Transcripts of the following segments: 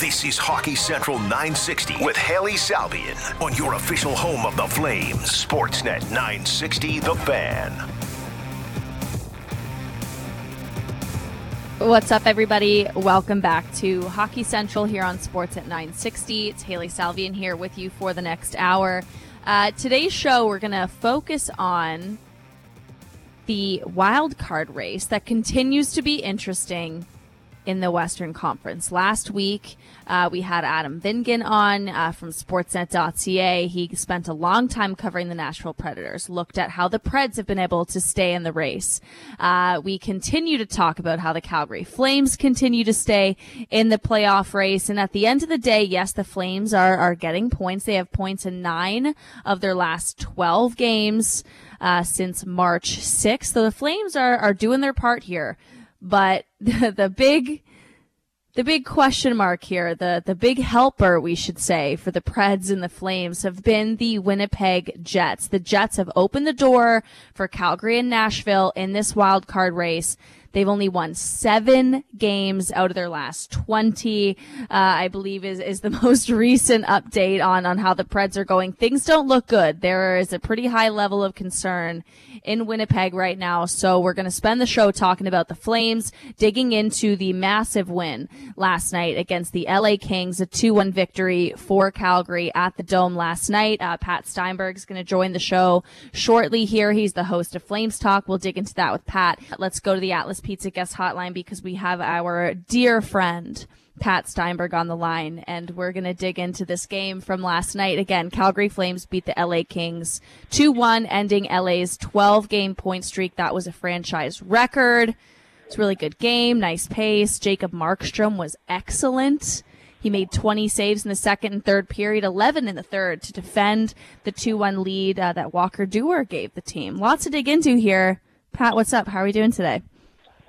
This is Hockey Central 960 with Hailey Salvian on your official home of the Flames, Sportsnet 960 The Fan. What's up, everybody? Welcome back to Hockey Central here on Sportsnet 960. It's Hailey Salvian here with you for the next hour. Uh, today's show, we're going to focus on the wild card race that continues to be interesting in the Western Conference. Last week, uh, we had Adam Vingan on uh, from Sportsnet.ca. He spent a long time covering the Nashville Predators, looked at how the Preds have been able to stay in the race. Uh, we continue to talk about how the Calgary Flames continue to stay in the playoff race. And at the end of the day, yes, the Flames are, are getting points. They have points in nine of their last 12 games. Uh, since March 6th. So the Flames are, are doing their part here. But the, the big, the big question mark here, the, the big helper, we should say, for the Preds and the Flames have been the Winnipeg Jets. The Jets have opened the door for Calgary and Nashville in this wild card race. They've only won seven games out of their last 20, uh, I believe is, is the most recent update on, on how the Preds are going. Things don't look good. There is a pretty high level of concern in Winnipeg right now. So we're going to spend the show talking about the Flames, digging into the massive win last night against the LA Kings, a 2-1 victory for Calgary at the Dome last night. Uh, Pat Steinberg is going to join the show shortly here. He's the host of Flames Talk. We'll dig into that with Pat. Let's go to the Atlas Pizza Guest Hotline because we have our dear friend Pat Steinberg on the line, and we're going to dig into this game from last night. Again, Calgary Flames beat the LA Kings 2-1, ending LA's 12-game point streak. That was a franchise record. It's a really good game, nice pace. Jacob Markstrom was excellent. He made 20 saves in the second and third period, 11 in the third to defend the 2-1 lead uh, that Walker Duehr gave the team. Lots to dig into here. Pat, what's up? How are we doing today?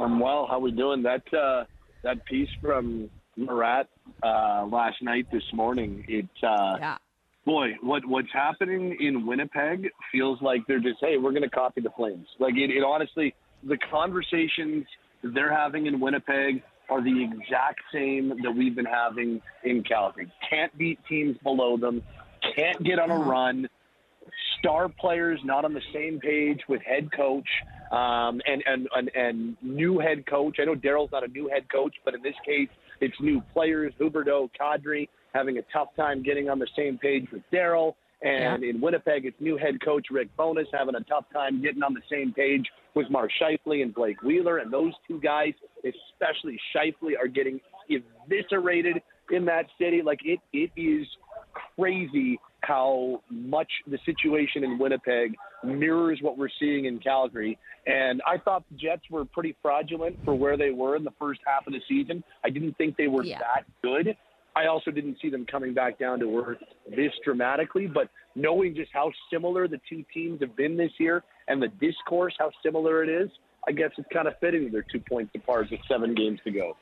I'm well. How we doing? That uh, that piece from Murat uh, last night, this morning. It uh, yeah. boy, what what's happening in Winnipeg feels like they're just hey, we're going to copy the Flames. Like it, it honestly, the conversations they're having in Winnipeg are the exact same that we've been having in Calgary. Can't beat teams below them. Can't get on a run. Star players not on the same page with head coach um, and, and, and, and new head coach. I know Daryl's not a new head coach, but in this case, it's new players. Huberdeau, Kadri having a tough time getting on the same page with Daryl. And yeah. in Winnipeg, it's new head coach Rick Bowness having a tough time getting on the same page with Mark Scheifele and Blake Wheeler. And those two guys, especially Scheifele, are getting eviscerated in that city. Like it, it is crazy how much the situation in Winnipeg mirrors what we're seeing in Calgary. And I thought the Jets were pretty fraudulent for where they were in the first half of the season. I didn't think they were yeah. that good. I also didn't see them coming back down to earth this dramatically, but knowing just how similar the two teams have been this year and the discourse, how similar it is, I guess it's kind of fitting that they're two points apart with seven games to go.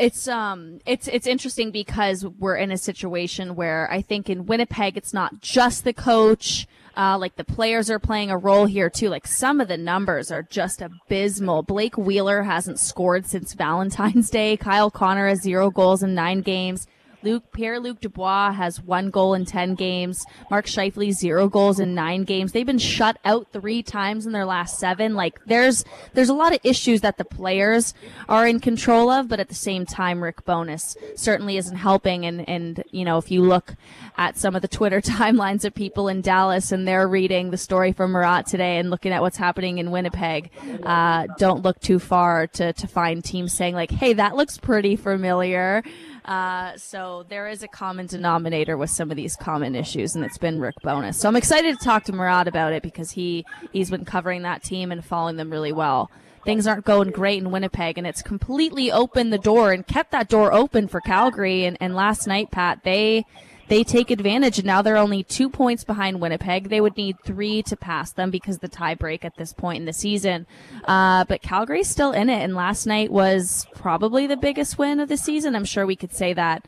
It's um it's it's interesting because we're in a situation where I think in Winnipeg it's not just the coach, uh, like the players are playing a role here too. Like some of the numbers are just abysmal. Blake Wheeler hasn't scored since Valentine's Day. Kyle Connor has zero goals in nine games. Luke Pierre Luc Dubois has one goal in ten games. Mark Scheifele zero goals in nine games. They've been shut out three times in their last seven. Like there's there's a lot of issues that the players are in control of, but at the same time, Rick Bowness certainly isn't helping. And and you know if you look at some of the Twitter timelines of people in Dallas and they're reading the story from Murat today and looking at what's happening in Winnipeg, uh, don't look too far to to find teams saying like, hey, that looks pretty familiar. Uh, so there is a common denominator with some of these common issues, and it's been Rick Bowness. So I'm excited to talk to Murat about it because he he's been covering that team and following them really well. Things aren't going great in Winnipeg, and it's completely opened the door and kept that door open for Calgary. And, and last night, Pat, they they take advantage and now they're only two points behind Winnipeg. They would need three to pass them because the tie break at this point in the season. Uh, but Calgary's still in it and last night was probably the biggest win of the season. I'm sure we could say that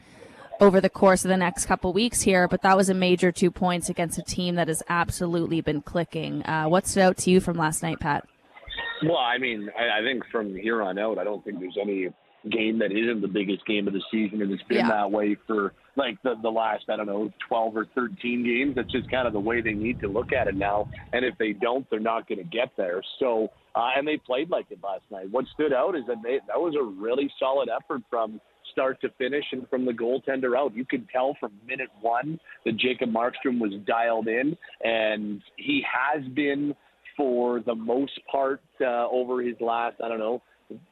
over the course of the next couple weeks here, but that was a major two points against a team that has absolutely been clicking. Uh, what stood out to you from last night, Pat? Well, I mean, I, I think from here on out, I don't think there's any game that isn't the biggest game of the season, and it's been yeah. that way for like the the last I don't know 12 or 13 games. That's just kind of the way they need to look at it now. And if they don't, they're not going to get there. So uh, and they played like it last night. What stood out is that they, that was a really solid effort from start to finish and from the goaltender out. You could tell from minute one that Jacob Markstrom was dialed in, and he has been for the most part uh, over his last I don't know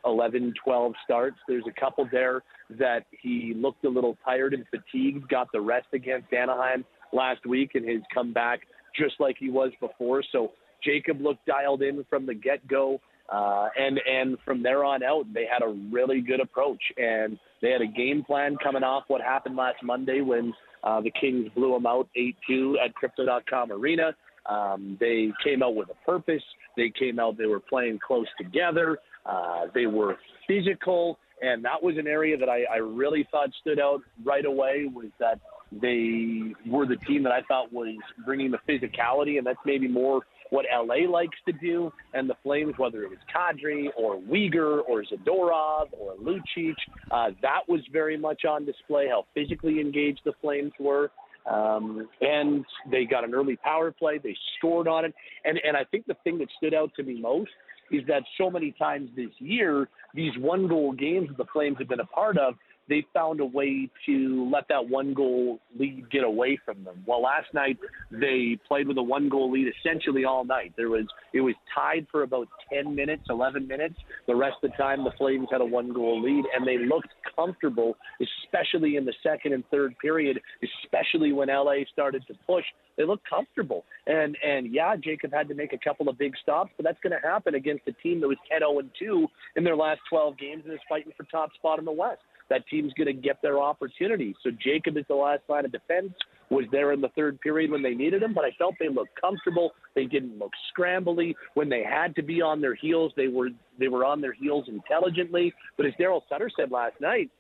11, 12 starts. There's a couple there that he looked a little tired and fatigued, got the rest against Anaheim last week, and has come back just like he was before. So Jacob looked dialed in from the get go. Uh, and and from there on out, they had a really good approach, and they had a game plan coming off what happened last Monday when uh, the Kings blew them out 8-2 at Crypto.com Arena. Um, they came out with a purpose. They came out. They were playing close together. Uh, they were physical, and that was an area that I, I really thought stood out right away. Was that they were the team that I thought was bringing the physicality, and that's maybe more what LA likes to do. And the Flames, whether it was Kadri or Weegar or Zadorov or Lucic, uh, that was very much on display. How physically engaged the Flames were. Um, and they got an early power play. They scored on it. And, and I think the thing that stood out to me most is that so many times this year, these one goal games that the Flames have been a part of, they found a way to let that one goal lead get away from them. Well, last night they played with a one goal lead essentially all night. There was it was tied for about 10 minutes, 11 minutes. The rest of the time the Flames had a one goal lead and they looked comfortable, especially in the second and third period, especially when LA started to push. They looked comfortable. And and yeah, Jacob had to make a couple of big stops, but that's going to happen against a team that was 10 0 2 in their last 12 games and is fighting for top spot in the West that team's going to get their opportunity. So Jacob is the last line of defense. Was there in the third period when they needed him, but I felt they looked comfortable. They didn't look scrambly when they had to be on their heels. They were they were on their heels intelligently. But as Daryl Sutter said last night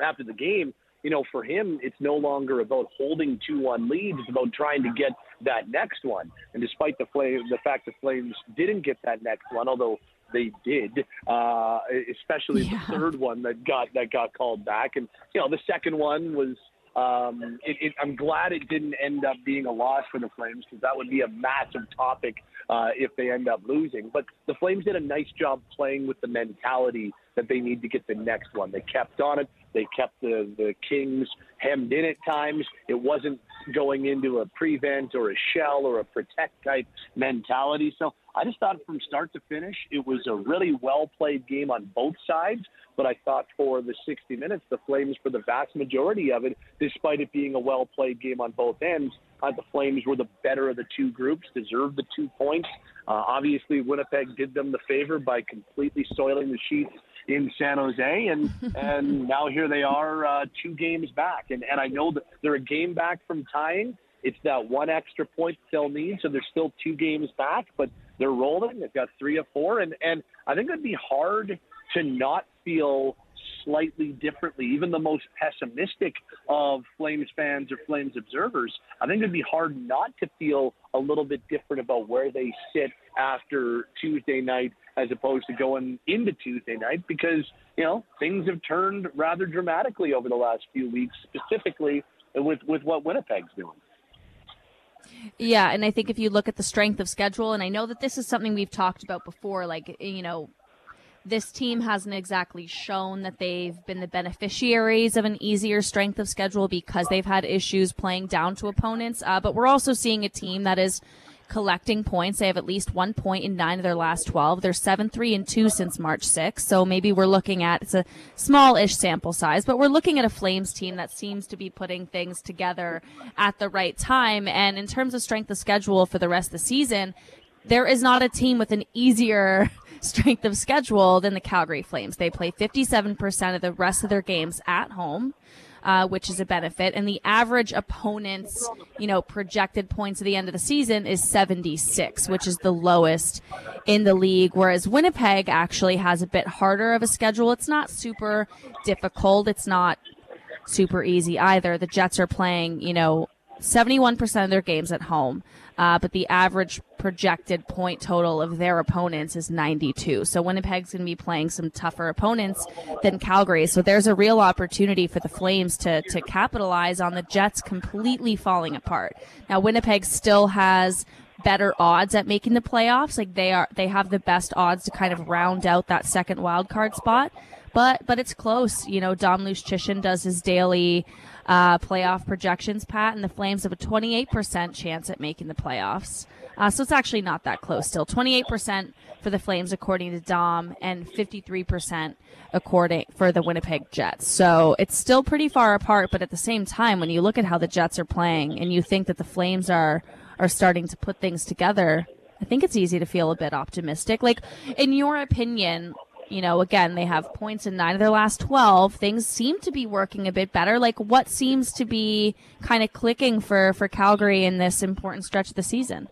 after the game, you know, for him, it's no longer about holding two-one leads. It's about trying to get that next one. And despite the flame, the fact the Flames didn't get that next one, although they did, uh, especially yeah. the third one that got that got called back, and you know the second one was. Um, it, it, I'm glad it didn't end up being a loss for the Flames because that would be a massive topic uh, if they end up losing. But the Flames did a nice job playing with the mentality that they need to get the next one. They kept on it. They kept the, the Kings hemmed in at times. It wasn't going into a prevent or a shell or a protect type mentality. So I just thought from start to finish, it was a really well played game on both sides. But I thought for the 60 minutes, the Flames, for the vast majority of it, despite it being a well played game on both ends, uh, the Flames were the better of the two groups, deserved the two points. Uh, obviously, Winnipeg did them the favor by completely soiling the sheets in San Jose, and and now here they are, uh, two games back, and and I know that they're a game back from tying. It's that one extra point they'll need, so they're still two games back, but they're rolling. They've got three of four, and and I think it'd be hard to not feel slightly differently. Even the most pessimistic of Flames fans or Flames observers, I think it'd be hard not to feel a little bit different about where they sit after Tuesday night as opposed to going into Tuesday night because, you know, things have turned rather dramatically over the last few weeks, specifically with, with what Winnipeg's doing. Yeah, and I think if you look at the strength of schedule, and I know that this is something we've talked about before, like, you know, this team hasn't exactly shown that they've been the beneficiaries of an easier strength of schedule because they've had issues playing down to opponents. Uh, but we're also seeing a team that is collecting points. They have at least one point in nine of their last 12. They're 7 3 and 2 since March 6th. So maybe we're looking at it's a small ish sample size, but we're looking at a Flames team that seems to be putting things together at the right time. And in terms of strength of schedule for the rest of the season, there is not a team with an easier strength of schedule than the Calgary Flames. They play 57% of the rest of their games at home uh, which is a benefit. And the average opponent's, you know, projected points at the end of the season is 76, which is the lowest in the league. Whereas Winnipeg actually has a bit harder of a schedule. It's not super difficult. It's not super easy either. The Jets are playing, you know, 71% of their games at home. Uh, but the average projected point total of their opponents is 92. So Winnipeg's going to be playing some tougher opponents than Calgary. So there's a real opportunity for the Flames to, to capitalize on the Jets completely falling apart. Now, Winnipeg still has better odds at making the playoffs. Like they are, they have the best odds to kind of round out that second wild card spot. But, but it's close. You know, Dom Luszczyszyn does his daily, uh, playoff projections, Pat, and the Flames have a 28% chance at making the playoffs. Uh, so it's actually not that close still. 28% for the Flames, according to Dom, and 53% according for the Winnipeg Jets. So it's still pretty far apart, but at the same time, when you look at how the Jets are playing and you think that the Flames are, are starting to put things together, I think it's easy to feel a bit optimistic. Like, in your opinion, you know, again, they have points in nine of their last 12. Things seem to be working a bit better. Like, what seems to be kind of clicking for, for Calgary in this important stretch of the season?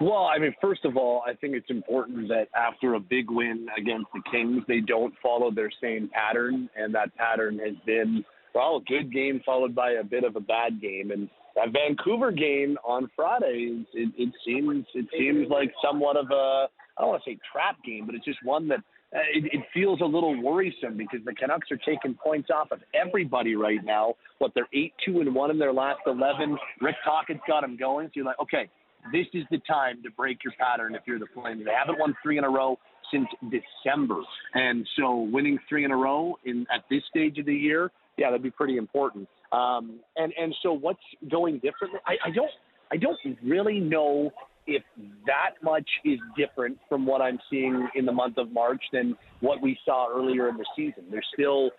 Well, I mean, first of all, I think it's important that after a big win against the Kings, they don't follow their same pattern. And that pattern has been, well, a good game followed by a bit of a bad game. And that Vancouver game on Friday, it, it seems it seems like somewhat of a I don't want to say trap game, but it's just one that uh, it, it feels a little worrisome because the Canucks are taking points off of everybody right now. What they're eight two and one in their last eleven. Rick Tocchet's got them going. So you're like, okay, this is the time to break your pattern if you're the Flames. They haven't won three in a row since December, and so winning three in a row in at this stage of the year, yeah, that'd be pretty important. Um, and and so what's going differently? I, I don't I don't really know if that much is different from what I'm seeing in the month of March than what we saw earlier in the season. There's still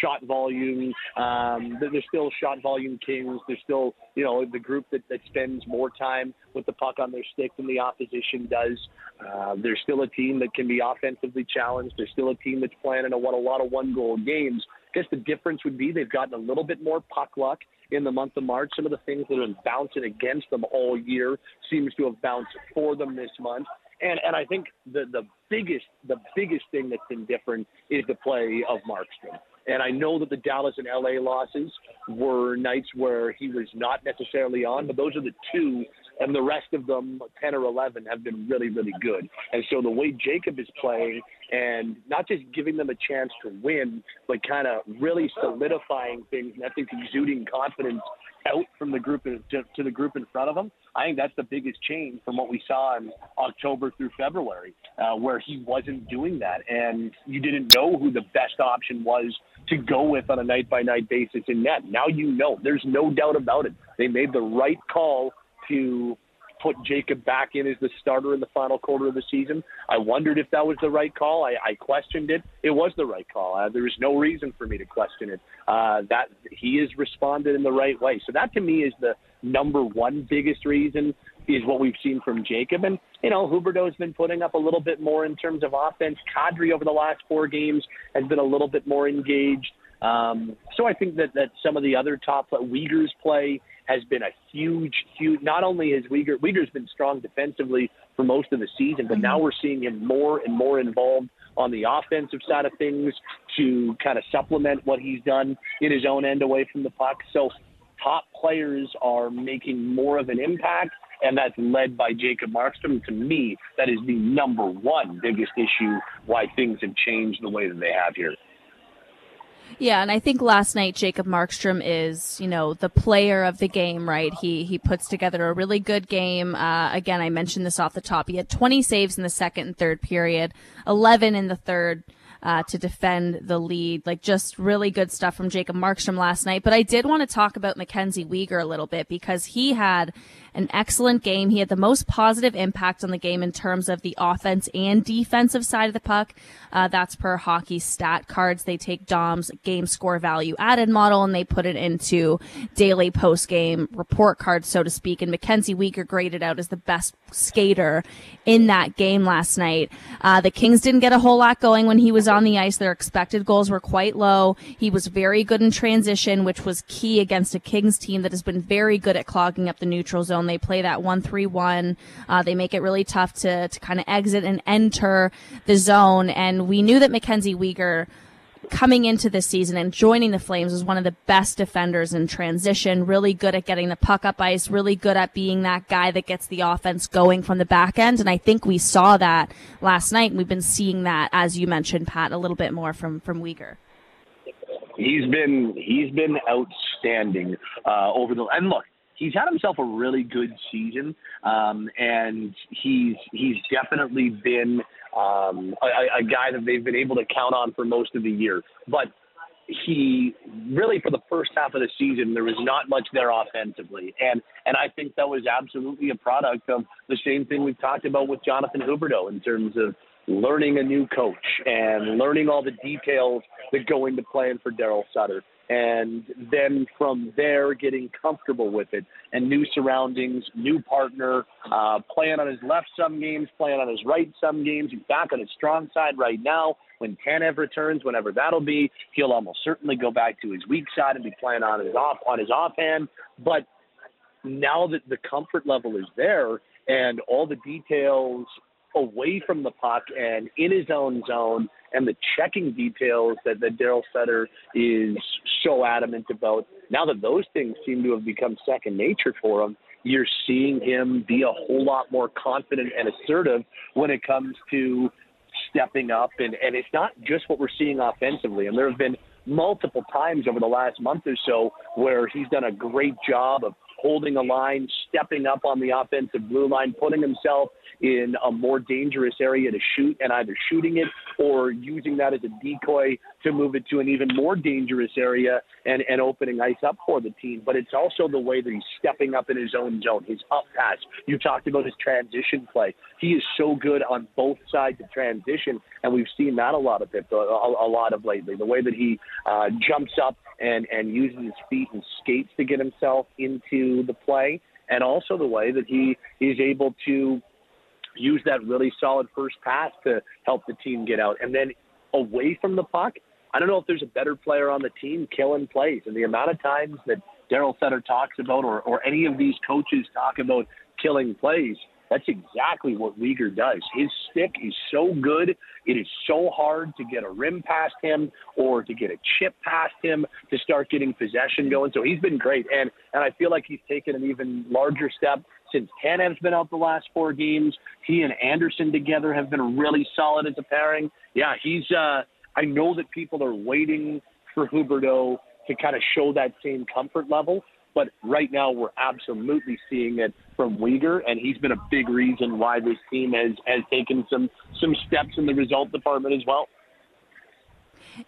shot volume. Um, there's still shot volume kings. There's still, you know, the group that, that spends more time with the puck on their stick than the opposition does. Uh, there's still a team that can be offensively challenged. There's still a team that's playing in a, what, a lot of one goal games. I guess the difference would be they've gotten a little bit more puck luck in the month of March. Some of the things that have been bouncing against them all year seems to have bounced for them this month. And and I think the the biggest the biggest thing that's been different is the play of Markstrom. And I know that the Dallas and LA losses were nights where he was not necessarily on, but those are the two, and the rest of them, 10 or 11, have been really, really good. And so the way Jacob is playing, and not just giving them a chance to win, but kind of really solidifying things, and I think exuding confidence out from the group to, to the group in front of him. I think that's the biggest change from what we saw in October through February, uh, where he wasn't doing that, and you didn't know who the best option was to go with on a night by night basis in net. Now you know. There's no doubt about it. They made the right call to put Jacob back in as the starter in the final quarter of the season. I wondered if that was the right call. I, I questioned it. It was the right call. Uh, there was no reason for me to question it. Uh, that he has responded in the right way. So that to me is the number one biggest reason is what we've seen from Jacob. And, you know, Huberdeau's been putting up a little bit more in terms of offense. Kadri over the last four games has been a little bit more engaged. Um, so I think that, that some of the other top Weegar's play has been a huge, huge. Not only has Weegar Weegar's been strong defensively for most of the season, but now we're seeing him more and more involved on the offensive side of things to kind of supplement what he's done in his own end away from the puck. So top players are making more of an impact and that's led by Jacob Markstrom. To me, that is the number one biggest issue why things have changed the way that they have here. Yeah, and I think last night Jacob Markstrom is, you know, the player of the game, right? He he puts together a really good game. Uh, again, I mentioned this off the top. He had 20 saves in the second and third period, 11 in the third uh, to defend the lead. Like just really good stuff from Jacob Markstrom last night. But I did want to talk about Mackenzie Weegar a little bit because he had an excellent game. He had the most positive impact on the game in terms of the offense and defensive side of the puck. Uh, that's per hockey stat cards. They take Dom's game score value added model and they put it into daily post game report cards, so to speak. And Mackenzie Weegar graded out as the best skater in that game last night. Uh, the Kings didn't get a whole lot going when he was on the ice. Their expected goals were quite low. He was very good in transition, which was key against a Kings team that has been very good at clogging up the neutral zone. They play that one three one. Uh, they make it really tough to to kind of exit and enter the zone. And we knew that Mackenzie Weegar coming into this season and joining the Flames was one of the best defenders in transition, really good at getting the puck up ice, really good at being that guy that gets the offense going from the back end. And I think we saw that last night. And we've been seeing that, as you mentioned, Pat, a little bit more from, from Weegar. He's been he's been outstanding uh, over the and look he's had himself a really good season, um, and he's he's definitely been um, a, a guy that they've been able to count on for most of the year. But he really for the first half of the season there was not much there offensively and and I think that was absolutely a product of the same thing we've talked about with Jonathan Huberdeau in terms of learning a new coach and learning all the details that go into playing for Daryl Sutter and then from there getting comfortable with it and new surroundings, new partner, uh, playing on his left some games, playing on his right some games. He's back on his strong side right now. When Tanev returns, whenever that'll be, he'll almost certainly go back to his weak side and be playing on his off on his offhand. But now that the comfort level is there and all the details away from the puck and in his own zone and the checking details that, that Daryl Sutter is so adamant about. Now that those things seem to have become second nature for him, you're seeing him be a whole lot more confident and assertive when it comes to stepping up. And, and it's not just what we're seeing offensively. And there have been multiple times over the last month or so where he's done a great job of holding a line, stepping up on the offensive blue line, putting himself in a more dangerous area to shoot and either shooting it or using that as a decoy to move it to an even more dangerous area and, and opening ice up for the team. But it's also the way that he's stepping up in his own zone, his up pass. You talked about his transition play. He is so good on both sides of transition, and we've seen that a lot of it, a, a lot of lately. The way that he uh, jumps up and, and uses his feet and skates to get himself into the play and also the way that he is able to use that really solid first pass to help the team get out. And then away from the puck, I don't know if there's a better player on the team killing plays. And the amount of times that Daryl Sutter talks about or, or any of these coaches talk about killing plays, that's exactly what Weegar does. His stick is so good. It is so hard to get a rim past him or to get a chip past him to start getting possession going. So he's been great. And, and I feel like he's taken an even larger step since Tanev's been out the last four games. He and Anderson together have been really solid as a pairing. Yeah, he's. Uh, I know that people are waiting for Huberdeau to kind of show that same comfort level, but right now we're absolutely seeing it from Weegar, and he's been a big reason why this team has has taken some some steps in the result department as well.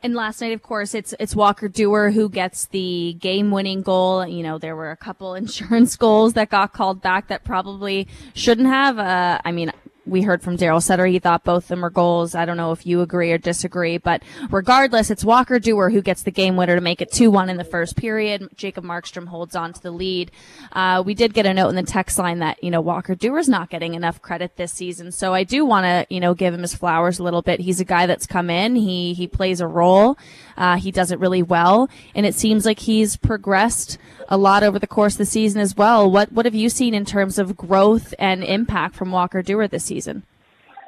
And last night, of course, it's it's Walker Duehr who gets the game-winning goal. You know, there were a couple insurance goals that got called back that probably shouldn't have. Uh, I mean, we heard from Daryl Sutter. He thought both of them were goals. I don't know if you agree or disagree, but regardless, it's Walker Duehr who gets the game winner to make it 2-1 in the first period. Jacob Markstrom holds on to the lead. Uh, we did get a note in the text line that, you know, Walker Duehr's not getting enough credit this season. So I do want to, you know, give him his flowers a little bit. He's a guy that's come in. He, he plays a role. Uh, he does it really well. And it seems like he's progressed a lot over the course of the season as well. What, what have you seen in terms of growth and impact from Walker Duehr this season?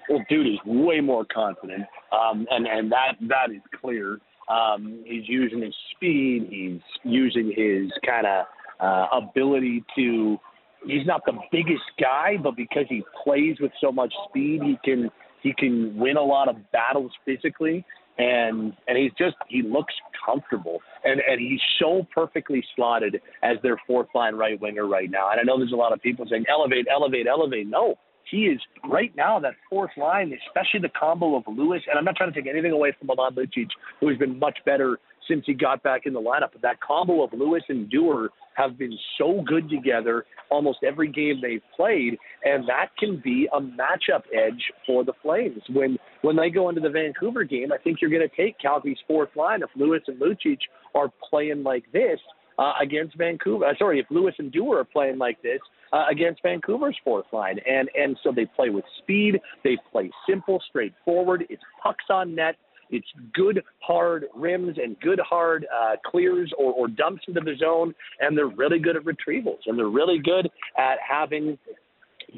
Well, dude is way more confident, um, and and that that is clear. Um, he's using his speed. He's using his kind of uh, ability to. He's not the biggest guy, but because he plays with so much speed, he can he can win a lot of battles physically, and and he's just he looks comfortable, and and he's so perfectly slotted as their fourth line right winger right now. And I know there's a lot of people saying elevate, elevate, elevate. No, he is right now that fourth line, especially the combo of Lewis. And I'm not trying to take anything away from Milan Lucic, who has been much better since he got back in the lineup. But that combo of Lewis and Duehr have been so good together almost every game they've played, and that can be a matchup edge for the Flames. When when they go into the Vancouver game, I think you're going to take Calgary's fourth line if Lewis and Lucic are playing like this uh, against Vancouver. Uh, sorry, if Lewis and Duehr are playing like this uh, against Vancouver's fourth line, and and so they play with speed. They play simple, straightforward. It's pucks on net. It's good hard rims and good hard uh, clears or, or dumps into the zone, and they're really good at retrievals, and they're really good at having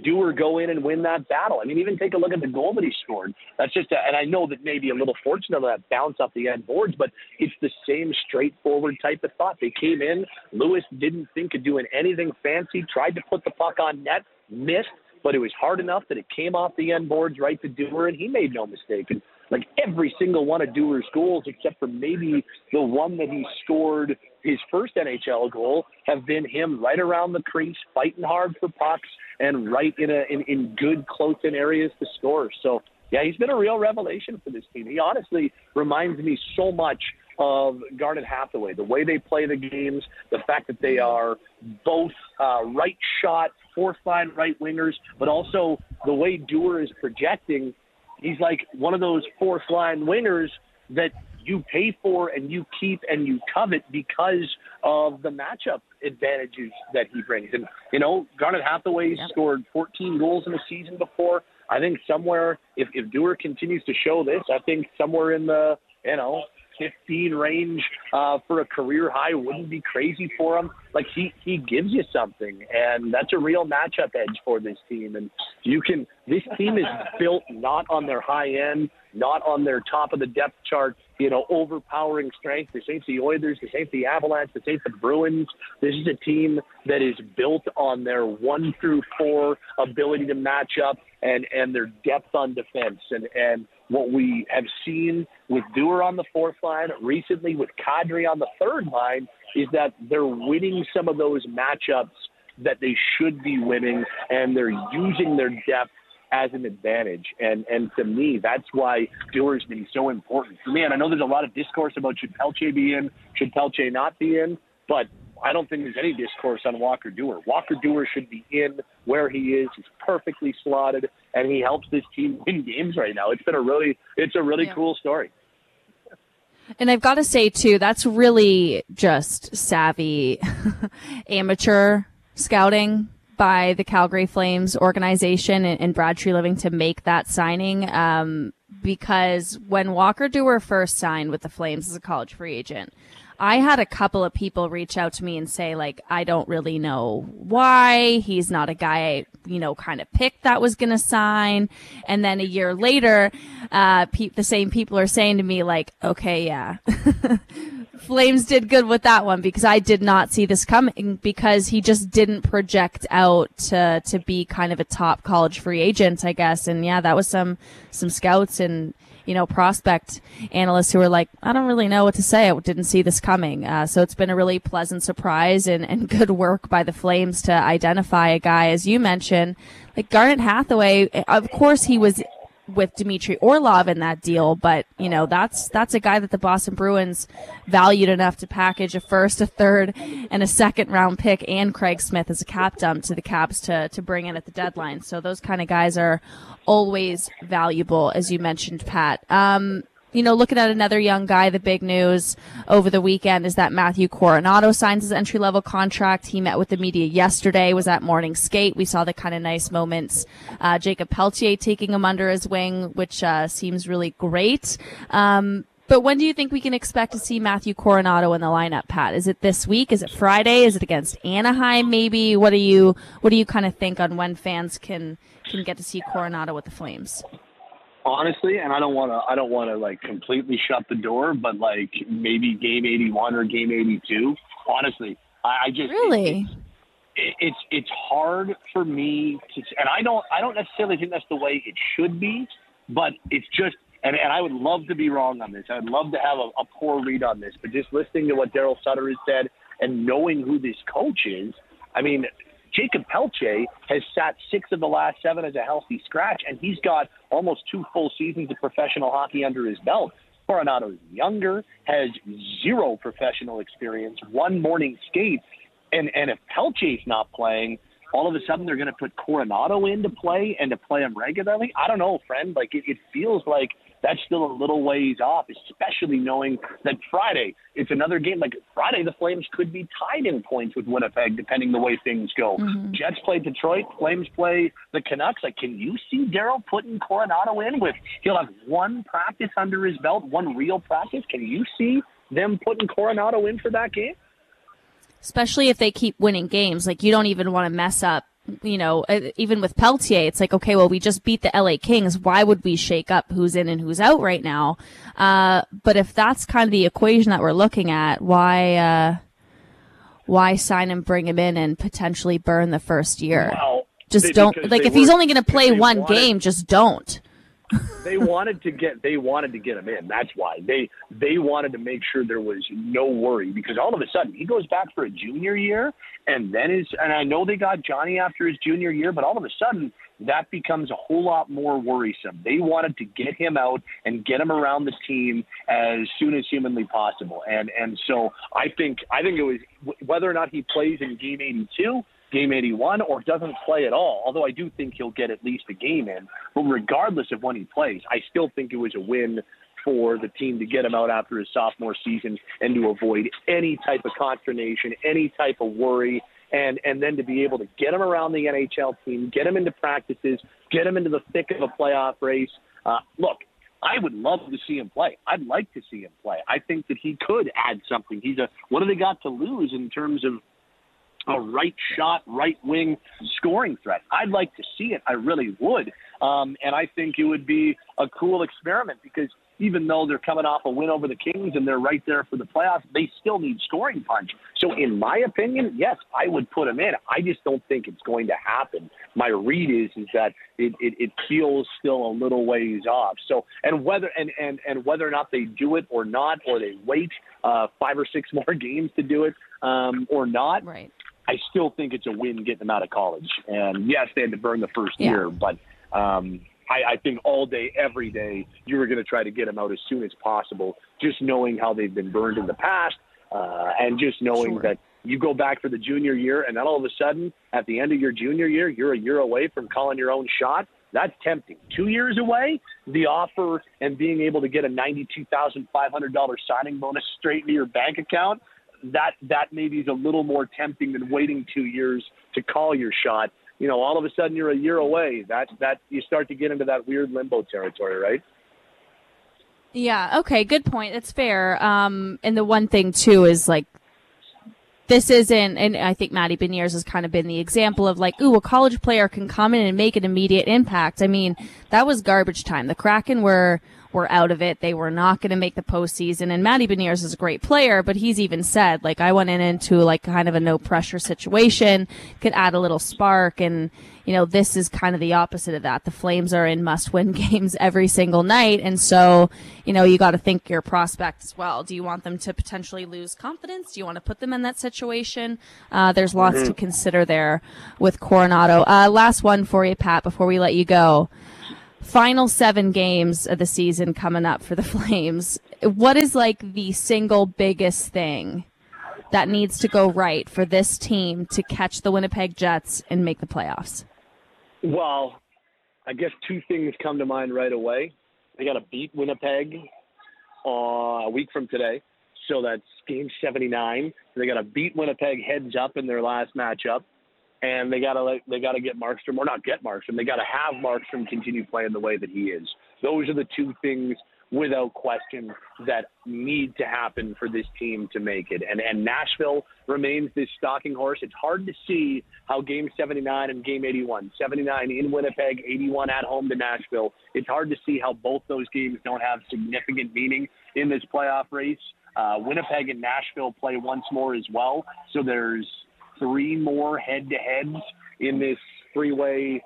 Duehr go in and win that battle. I mean, even take a look at the goal that he scored. That's just, a, and I know that maybe a little fortunate of that bounce off the end boards, but it's the same straightforward type of thought. They came in, Lewis didn't think of doing anything fancy, tried to put the puck on net, missed, but it was hard enough that it came off the end boards right to Duehr, and he made no mistake. And like every single one of Duehr's goals, except for maybe the one that he scored his first NHL goal, have been him right around the crease, fighting hard for pucks, and right in a in, in good close in areas to score. So yeah, he's been a real revelation for this team. He honestly reminds me so much of Garnet Hathaway, the way they play the games, the fact that they are both uh, right shot, fourth line right wingers, but also the way Duehr is projecting. He's like one of those fourth line wingers that you pay for and you keep and you covet because of the matchup advantages that he brings. And, you know, Garnet Hathaway scored 14 goals in a season before. I think somewhere, if, if Duehr continues to show this, I think somewhere in the, you know, 15 range uh, for a career high wouldn't be crazy for him. Like he he gives you something, and that's a real matchup edge for this team. And you can this team is built not on their high end, not on their top of the depth chart, you know, overpowering strength. This ain't the Oilers, this ain't the Avalanche, this ain't the Bruins. This is a team that is built on their one through four ability to match up and and their depth on defense. And and what we have seen with Duehr on the fourth line, recently with Kadri on the third line, is that they're winning some of those matchups that they should be winning, and they're using their depth as an advantage. And and to me, that's why Duehr's been so important for me. And I know there's a lot of discourse about should Pelletier be in, should Pelletier not be in, but I don't think there's any discourse on Walker Duehr. Walker Duehr should be in where he is. He's perfectly slotted, and he helps this team win games right now. It's been a really, it's a really yeah. cool story. And I've got to say too, that's really just savvy amateur scouting by the Calgary Flames organization and, Brad Treliving to make that signing. Um, because when Walker Duehr first signed with the Flames as a college free agent, I had a couple of people reach out to me and say, like, I don't really know why. He's not a guy you know, kind of picked that was going to sign. And then a year later, uh, pe- the same people are saying to me, like, okay, yeah. Flames did good with that one because I did not see this coming because he just didn't project out to to be kind of a top college free agent, I guess. And yeah, that was some some scouts and you know, prospect analysts who are like, I don't really know what to say. I didn't see this coming. Uh, so it's been a really pleasant surprise and, and good work by the Flames to identify a guy, as you mentioned, like Garnet Hathaway. Of course, he was with Dmitry Orlov in that deal, but you know that's that's a guy that the Boston Bruins valued enough to package a first, a third, and a second round pick and Craig Smith as a cap dump to the Caps to to bring in at the deadline. So those kind of guys are always valuable, as you mentioned, Pat. Um, you know, looking at another young guy, the big news over the weekend is that Matthew Coronato signs his entry level contract. He met with the media yesterday, was at morning skate. We saw the kind of nice moments. Uh, Jakob Pelletier taking him under his wing, which, uh, seems really great. Um, but when do you think we can expect to see Matthew Coronato in the lineup, Pat? Is it this week? Is it Friday? Is it against Anaheim? Maybe. What do you What do you kind of think on when fans can can get to see Coronato with the Flames? Honestly, and I don't want to, I don't want to like completely shut the door, but like maybe game 81 or game 82. Honestly, I, I just really. It, it, it's it's hard for me to, and I don't I don't necessarily think that's the way it should be, but it's just and, and I would love to be wrong on this. I'd love to have a, a poor read on this, but just listening to what Daryl Sutter has said and knowing who this coach is, I mean, Jakob Pelletier has sat six of the last seven as a healthy scratch, and he's got almost two full seasons of professional hockey under his belt. Coronato's younger, has zero professional experience, one morning skate, and and if Pelletier's not playing, all of a sudden they're going to put Coronato in to play and to play him regularly. I don't know, friend. Like it, it feels like that's still a little ways off, especially knowing that Friday it's another game. Like Friday, the Flames could be tied in points with Winnipeg, depending the way things go. Mm-hmm. Jets play Detroit, Flames play the Canucks. Like, can you see Daryl putting Coronato in with? He'll have one practice under his belt, one real practice. Can you see them putting Coronato in for that game? Especially if they keep winning games. Like, you don't even want to mess up you know, uh, even with Pelletier, it's like, okay, well, we just beat the LA Kings. Why would we shake up who's in and who's out right now? Uh, but if that's kind of the equation that we're looking at, why, uh, why sign him, bring him in, and potentially burn the first year? Well, just they- don't like if he's only going to play one wanted- game, just don't. They wanted to get they wanted to get him in. That's why they they wanted to make sure there was no worry because all of a sudden he goes back for a junior year and then is and I know they got Johnny after his junior year, but all of a sudden that becomes a whole lot more worrisome. They wanted to get him out and get him around the team as soon as humanly possible. And and so I think I think it was whether or not he plays in game 82 game 81 or doesn't play at all. Although I do think he'll get at least a game in. But regardless of when he plays, I still think it was a win for the team to get him out after his sophomore season and to avoid any type of consternation, any type of worry. And, and then to be able to get him around the NHL team, get him into practices, get him into the thick of a playoff race. Uh, look, I would love to see him play. I'd like to see him play. I think that he could add something. He's a what do they got to lose in terms of a right shot, right wing scoring threat. I'd like to see it. I really would. Um, and I think it would be a cool experiment because even though they're coming off a win over the Kings and they're right there for the playoffs, they still need scoring punch. So, in my opinion, yes, I would put him in. I just don't think it's going to happen. My read is is that it, it, it feels still a little ways off. So, and whether and, and, and whether or not they do it or not, or they wait uh, five or six more games to do it um, or not, Right. I still think it's a win getting them out of college. And yes, they had to burn the first Yeah. year, but um, I, I think all day, every day, you were going to try to get them out as soon as possible, just knowing how they've been burned in the past, uh, and just knowing Sure. that you go back for the junior year, and then all of a sudden, at the end of your junior year, you're a year away from calling your own shot. That's tempting. Two years away, the offer and being able to get a ninety-two thousand five hundred dollars signing bonus straight into your bank account that that maybe is a little more tempting than waiting two years to call your shot. You know, all of a sudden you're a year away. That that you start to get into that weird limbo territory, right? Yeah. Okay. Good point. It's fair. Um, and the one thing too is like, this isn't, and I think Matty Beniers has kind of been the example of like, ooh, a college player can come in and make an immediate impact. I mean, that was garbage time. The Kraken were, were out of it. They were not going to make the postseason. And Matty Beniers is a great player, but he's even said, like, I went in into like kind of a no pressure situation, could add a little spark. And, you know, this is kind of the opposite of that. The Flames are in must win games every single night. And so, you know, you got to think your prospects well. Do you want them to potentially lose confidence? Do you want to put them in that situation? Uh, there's lots to consider there with Coronato. Uh, last one for you, Pat, before we let you go final seven games of the season coming up for the Flames. What is like the single biggest thing that needs to go right for this team to catch the Winnipeg Jets and make the playoffs? Well, I guess two things come to mind right away. They got to beat Winnipeg uh, a week from today, so that's game 79. They got to beat Winnipeg heads up in their last matchup, and they got to like, they got to get Markstrom or not get Markstrom. They got to have Markstrom continue playing the way that he is. Those are the two things without question that need to happen for this team to make it. And and Nashville remains this stalking horse. It's hard to see how game 79 and game 81, 79 in Winnipeg, 81 at home to Nashville. It's hard to see how both those games don't have significant meaning in this playoff race. Uh, Winnipeg and Nashville play once more as well. So there's three more head to heads in this three way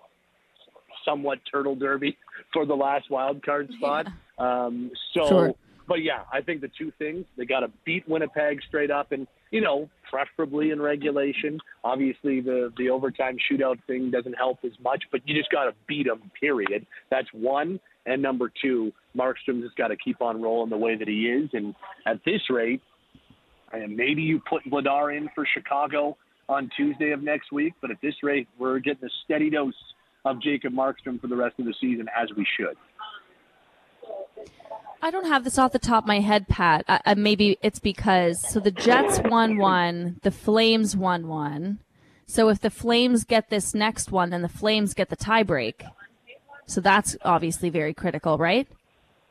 somewhat turtle derby for the last wild card spot. Um, so, Sure. but yeah, I think the two things they got to beat Winnipeg straight up, and you know, preferably in regulation. Obviously, the the overtime shootout thing doesn't help as much, but you just got to beat them. Period. That's one. And number two, Markstrom just got to keep on rolling the way that he is, and at this rate, and maybe you put Vladar in for Chicago on Tuesday of next week, but at this rate, we're getting a steady dose of Jacob Markstrom for the rest of the season, as we should. I don't have this off the top of my head, Pat. Uh, maybe it's because so the Jets won one, the Flames won one. So if the Flames get this next one, then the Flames get the tiebreak. So that's obviously very critical, right?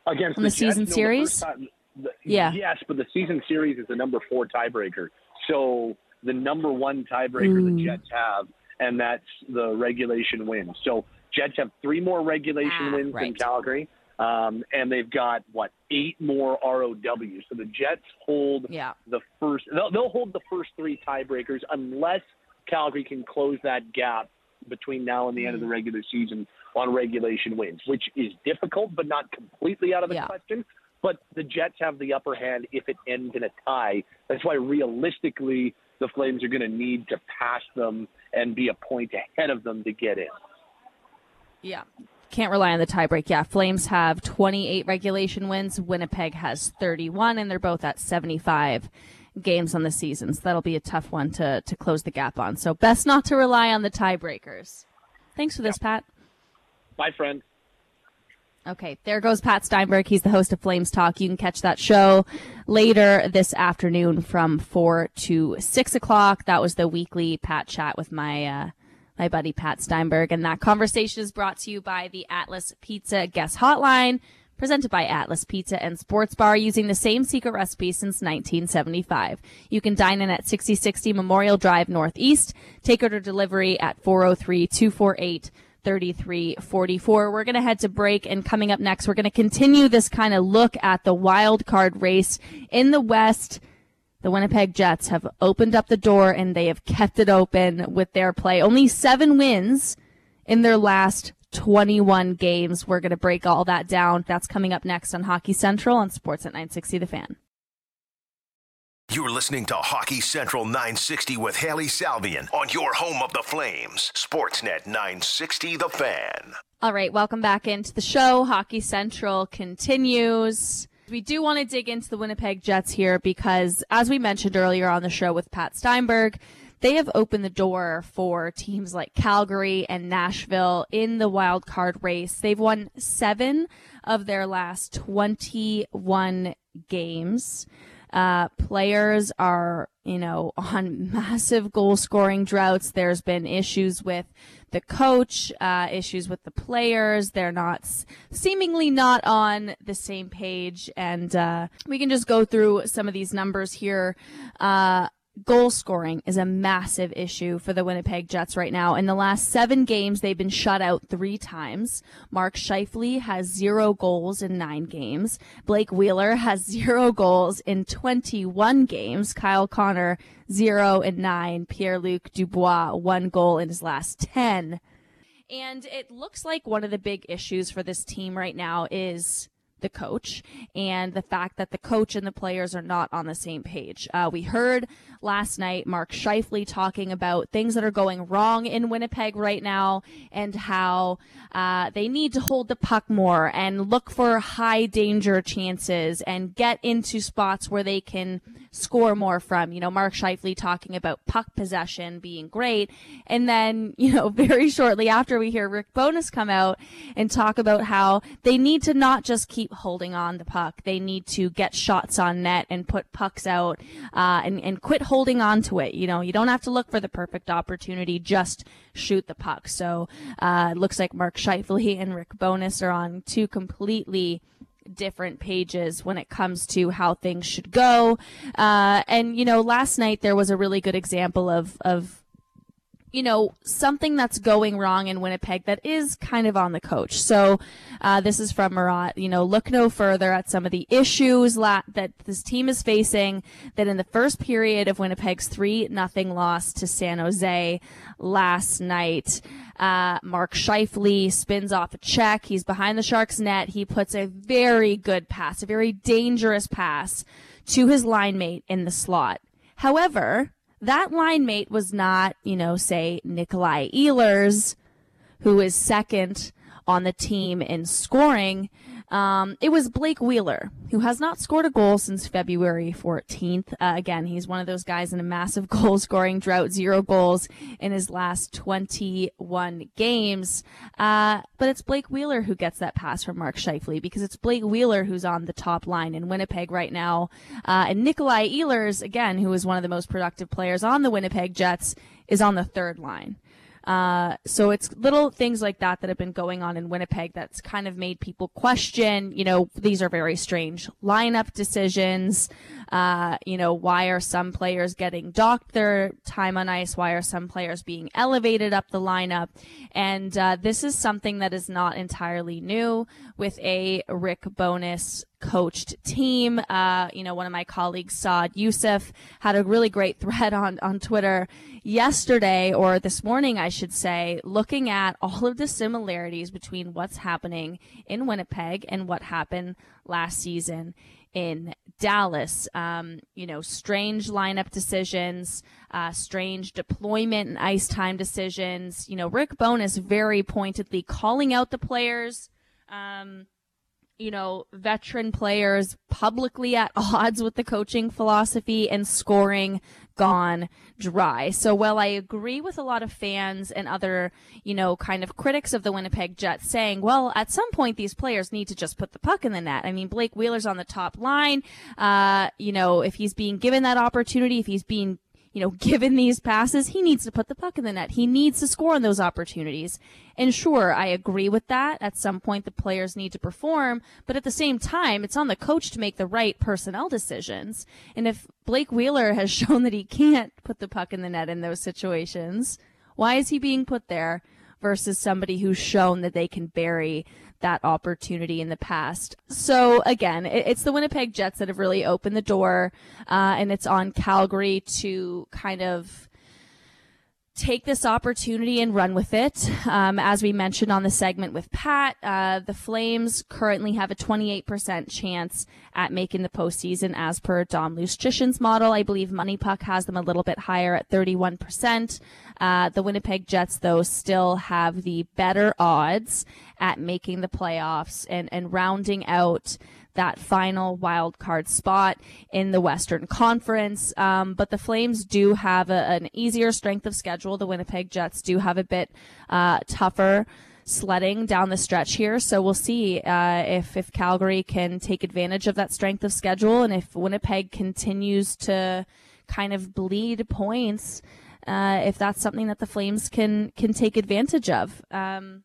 Against On the season series? time- the- Yeah. Yes, but the season series is the number four tiebreaker. So the number one tiebreaker Ooh. the Jets have and that's the regulation wins. So Jets have three more regulation ah, wins right. than Calgary. Um, and they've got what eight more ROWs. So the Jets hold yeah. the first. They'll, they'll hold the first three tiebreakers unless Calgary can close that gap between now and the end of the regular season on regulation wins, which is difficult but not completely out of the yeah. question. But the Jets have the upper hand if it ends in a tie. That's why realistically the Flames are going to need to pass them and be a point ahead of them to get in. Yeah. Can't rely on the tiebreak. Yeah, Flames have 28 regulation wins. Winnipeg has 31, and they're both at 75 games on the season. So that'll be a tough one to, to close the gap on. So best not to rely on the tiebreakers. Thanks for this, Pat. Bye, friend. Okay, there goes Pat Steinberg. He's the host of Flames Talk. You can catch that show later this afternoon from 4 to 6 o'clock. That was the weekly Pat chat with my uh, my buddy Pat Steinberg. And that conversation is brought to you by the Atlas Pizza Guest Hotline, presented by Atlas Pizza and Sports Bar, using the same secret recipe since 1975. You can dine in at 6060 Memorial Drive Northeast. Take order delivery at 403 248 3344. We're going to head to break and coming up next, we're going to continue this kind of look at the wild card race in the West. The Winnipeg Jets have opened up the door and they have kept it open with their play. Only seven wins in their last 21 games. We're going to break all that down. That's coming up next on Hockey Central on Sportsnet 960 The Fan. You're listening to Hockey Central 960 with Hailey Salvian on your home of the Flames, Sportsnet 960 The Fan. All right, welcome back into the show. Hockey Central continues. We do want to dig into the Winnipeg Jets here because, as we mentioned earlier on the show with Pat Steinberg, they have opened the door for teams like Calgary and Nashville in the wild card race. They've won seven of their last 21 games. Uh, players are, you know, on massive goal scoring droughts. There's been issues with the coach, uh, issues with the players. They're not seemingly not on the same page. And, uh, we can just go through some of these numbers here. Goal scoring is a massive issue for the Winnipeg Jets right now. In the last seven games, they've been shut out three times. Mark Scheifele has zero goals in nine games. Blake Wheeler has zero goals in 21 games. Kyle Connor, zero in nine. Pierre-Luc Dubois, one goal in his last 10. And it looks like one of the big issues for this team right now is the coach and the fact that the coach and the players are not on the same page. Uh, we heard last night Mark Scheifele talking about things that are going wrong in Winnipeg right now and how uh, they need to hold the puck more and look for high danger chances and get into spots where they can score more from. You know, Mark Scheifele talking about puck possession being great. And then, you know, very shortly after we hear Rick Bowness come out and talk about how they need to not just keep holding on the puck. They need to get shots on net and put pucks out, uh, and, and quit holding on to it. You know, you don't have to look for the perfect opportunity. Just shoot the puck. So, uh, it looks like Mark Scheifele and Rick Bowness are on two completely different pages when it comes to how things should go. Uh, and you know, last night there was a really good example of of you know, something that's going wrong in Winnipeg that is kind of on the coach. So, uh, this is from Murat. You know, look no further at some of the issues la- that this team is facing. That in the first period of Winnipeg's three nothing loss to San Jose last night, uh, Mark Scheifele spins off a check. He's behind the Sharks net. He puts a very good pass, a very dangerous pass to his line mate in the slot. However, that line mate was not, you know, say Nikolai Ehlers, who is second on the team in scoring. Um, it was Blake Wheeler, who has not scored a goal since February 14th. Uh, again, he's one of those guys in a massive goal scoring drought, zero goals in his last 21 games. Uh, but it's Blake Wheeler who gets that pass from Mark Scheifele because it's Blake Wheeler who's on the top line in Winnipeg right now. Uh, and Nikolai Ehlers, again, who is one of the most productive players on the Winnipeg Jets, is on the third line. Uh, so it's little things like that that have been going on in Winnipeg that's kind of made people question, you know, these are very strange lineup decisions. Uh, you know, why are some players getting docked their time on ice? Why are some players being elevated up the lineup? And uh, this is something that is not entirely new with a Rick Bowness coached team. Uh, you know, one of my colleagues, Saad Yousuf, had a really great thread on, on Twitter yesterday or this morning, I should say, looking at all of the similarities between what's happening in Winnipeg and what happened last season in Dallas. Um, you know, strange lineup decisions, uh, strange deployment and ice time decisions. You know, Rick Bowness very pointedly calling out the players. Um, you know, veteran players publicly at odds with the coaching philosophy and scoring gone dry. So while I agree with a lot of fans and other, you know, kind of critics of the Winnipeg Jets saying, well, at some point these players need to just put the puck in the net. I mean, Blake Wheeler's on the top line. Uh, you know, if he's being given that opportunity, if he's being you know, given these passes, he needs to put the puck in the net. He needs to score on those opportunities. And sure, I agree with that. At some point, the players need to perform, but at the same time, it's on the coach to make the right personnel decisions. And if Blake Wheeler has shown that he can't put the puck in the net in those situations, why is he being put there versus somebody who's shown that they can bury that opportunity in the past. So again, it's the Winnipeg Jets that have really opened the door, uh, and it's on Calgary to kind of take this opportunity and run with it. Um, as we mentioned on the segment with Pat, uh, the Flames currently have a 28% chance at making the postseason as per Dom Luszczyszyn's model. I believe MoneyPuck has them a little bit higher at 31%. Uh, the Winnipeg Jets, though, still have the better odds at making the playoffs and, and rounding out that final wild card spot in the Western Conference. Um, but the Flames do have a, an easier strength of schedule. The Winnipeg Jets do have a bit uh, tougher sledding down the stretch here. So we'll see uh, if if Calgary can take advantage of that strength of schedule, and if Winnipeg continues to kind of bleed points. Uh, if that's something that the Flames can can take advantage of. Um,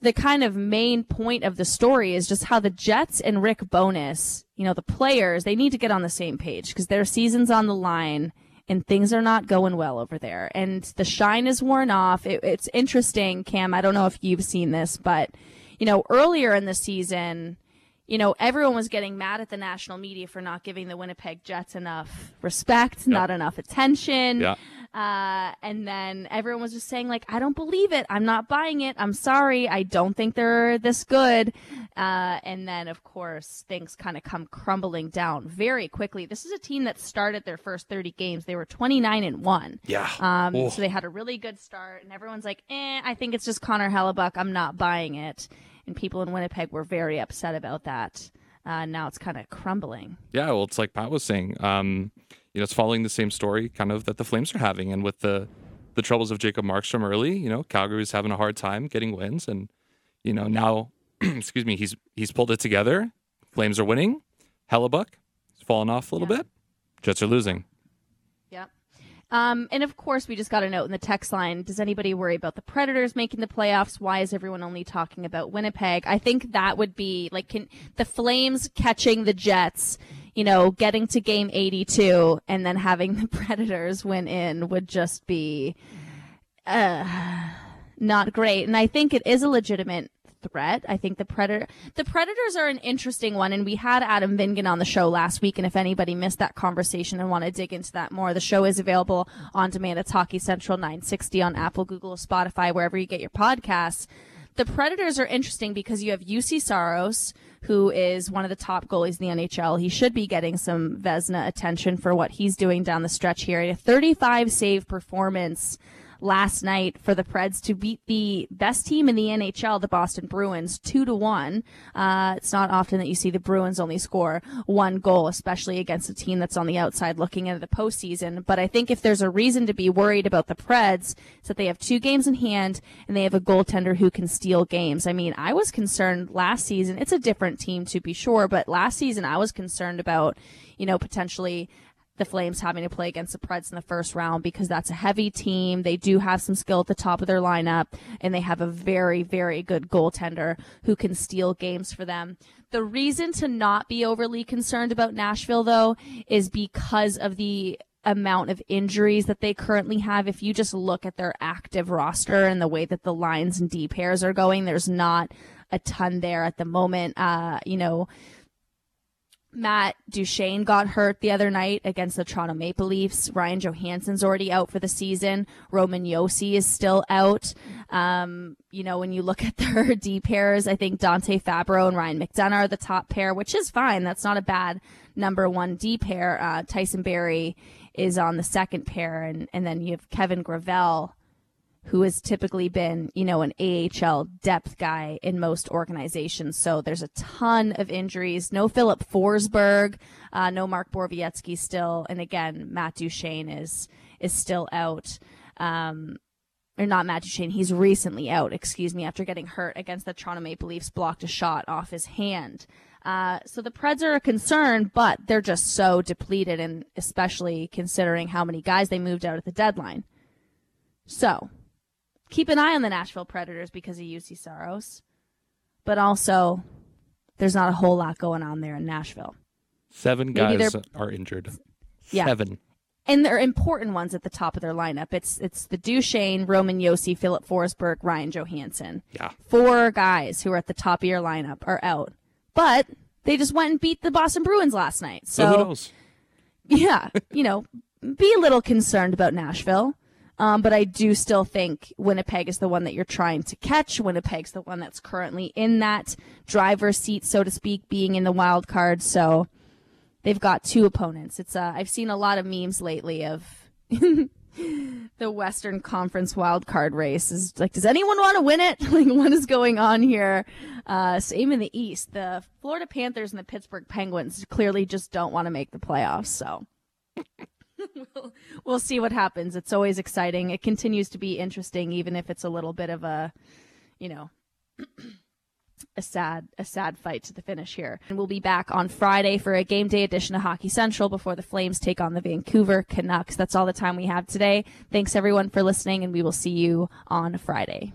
the kind of main point of the story is just how the Jets and Rick Bowness, you know, the players, they need to get on the same page because their season's on the line and things are not going well over there. And the shine is worn off. It, it's interesting, Cam. I don't know if you've seen this, but, you know, earlier in the season, you know, everyone was getting mad at the national media for not giving the Winnipeg Jets enough respect, yep. not enough attention. Yeah. Uh, and then everyone was just saying, like, I don't believe it. I'm not buying it. I'm sorry. I don't think they're this good. Uh, and then, of course, things kind of come crumbling down very quickly. This is a team that started their first 30 games. They were 29 and 1. Yeah. Um, so they had a really good start, and everyone's like, eh, I think it's just Connor Hellebuyck. I'm not buying it and people in Winnipeg were very upset about that. Uh, now it's kind of crumbling. Yeah, well, it's like Pat was saying. Um, you know, it's following the same story kind of that the Flames are having, and with the the troubles of Jacob Markstrom early, you know, Calgary's having a hard time getting wins, and you know now, excuse me, he's he's pulled it together. Flames are winning. Hellebuyck has fallen off a little yeah. bit. Jets are losing. Yeah. Um, and of course, we just got a note in the text line. Does anybody worry about the Predators making the playoffs? Why is everyone only talking about Winnipeg? I think that would be like can, the Flames catching the Jets, you know, getting to game 82 and then having the Predators win in would just be uh, not great. And I think it is a legitimate threat. I think the predator, the predators are an interesting one. And we had Adam Vingan on the show last week. And if anybody missed that conversation and want to dig into that more, the show is available on demand. It's Hockey Central 960 on Apple, Google, Spotify, wherever you get your podcasts. The Predators are interesting because you have Juuse Saros, who is one of the top goalies in the NHL. He should be getting some Vezina attention for what he's doing down the stretch here. A 35 save performance last night for the Preds to beat the best team in the NHL, the Boston Bruins, two to one. Uh, it's not often that you see the Bruins only score one goal, especially against a team that's on the outside looking into the postseason. But I think if there's a reason to be worried about the Preds, it's that they have two games in hand and they have a goaltender who can steal games. I mean, I was concerned last season. It's a different team to be sure, but last season I was concerned about, you know, potentially the Flames having to play against the Preds in the first round because that's a heavy team. They do have some skill at the top of their lineup and they have a very, very good goaltender who can steal games for them. The reason to not be overly concerned about Nashville though is because of the amount of injuries that they currently have. If you just look at their active roster and the way that the lines and D pairs are going, there's not a ton there at the moment. Uh, you know, Matt Duchene got hurt the other night against the Toronto Maple Leafs. Ryan Johansen's already out for the season. Roman Josi is still out. Um, you know, when you look at their D pairs, I think Dante Fabbro and Ryan McDonagh are the top pair, which is fine. That's not a bad number one D pair. Uh, Tyson Barrie is on the second pair, and, and then you have Kevin Gravel who has typically been, you know, an AHL depth guy in most organizations. So there's a ton of injuries. No Filip Forsberg, uh, no Mark Borowiecki still, and again, Matt Duchene is is still out. Um, or not Matt Duchene, he's recently out, excuse me, after getting hurt against the Toronto Maple Leafs, blocked a shot off his hand. Uh, so the Preds are a concern, but they're just so depleted, and especially considering how many guys they moved out at the deadline. So keep an eye on the Nashville Predators because of Juuse Saros, but also there's not a whole lot going on there in Nashville. Seven guys are injured. Yeah. Seven. And they're important ones at the top of their lineup. It's it's the Duchene, Roman Josi, Filip Forsberg, Ryan Johansen. Yeah. Four guys who are at the top of your lineup are out. But they just went and beat the Boston Bruins last night. So, so who knows? Yeah, you know, be a little concerned about Nashville. Um, but I do still think Winnipeg is the one that you're trying to catch. Winnipeg's the one that's currently in that driver's seat, so to speak, being in the wild card. So they've got two opponents. It's uh, I've seen a lot of memes lately of the Western Conference wild card race. Is like, does anyone want to win it? like, what is going on here? Uh, same in the East. The Florida Panthers and the Pittsburgh Penguins clearly just don't want to make the playoffs. So we'll, we'll see what happens. It's always exciting. It continues to be interesting, even if it's a little bit of a, you know, a sad, a sad fight to the finish here. And we'll be back on Friday for a game day edition of Hockey Central before the Flames take on the Vancouver Canucks. That's all the time we have today. Thanks everyone for listening, and we will see you on Friday.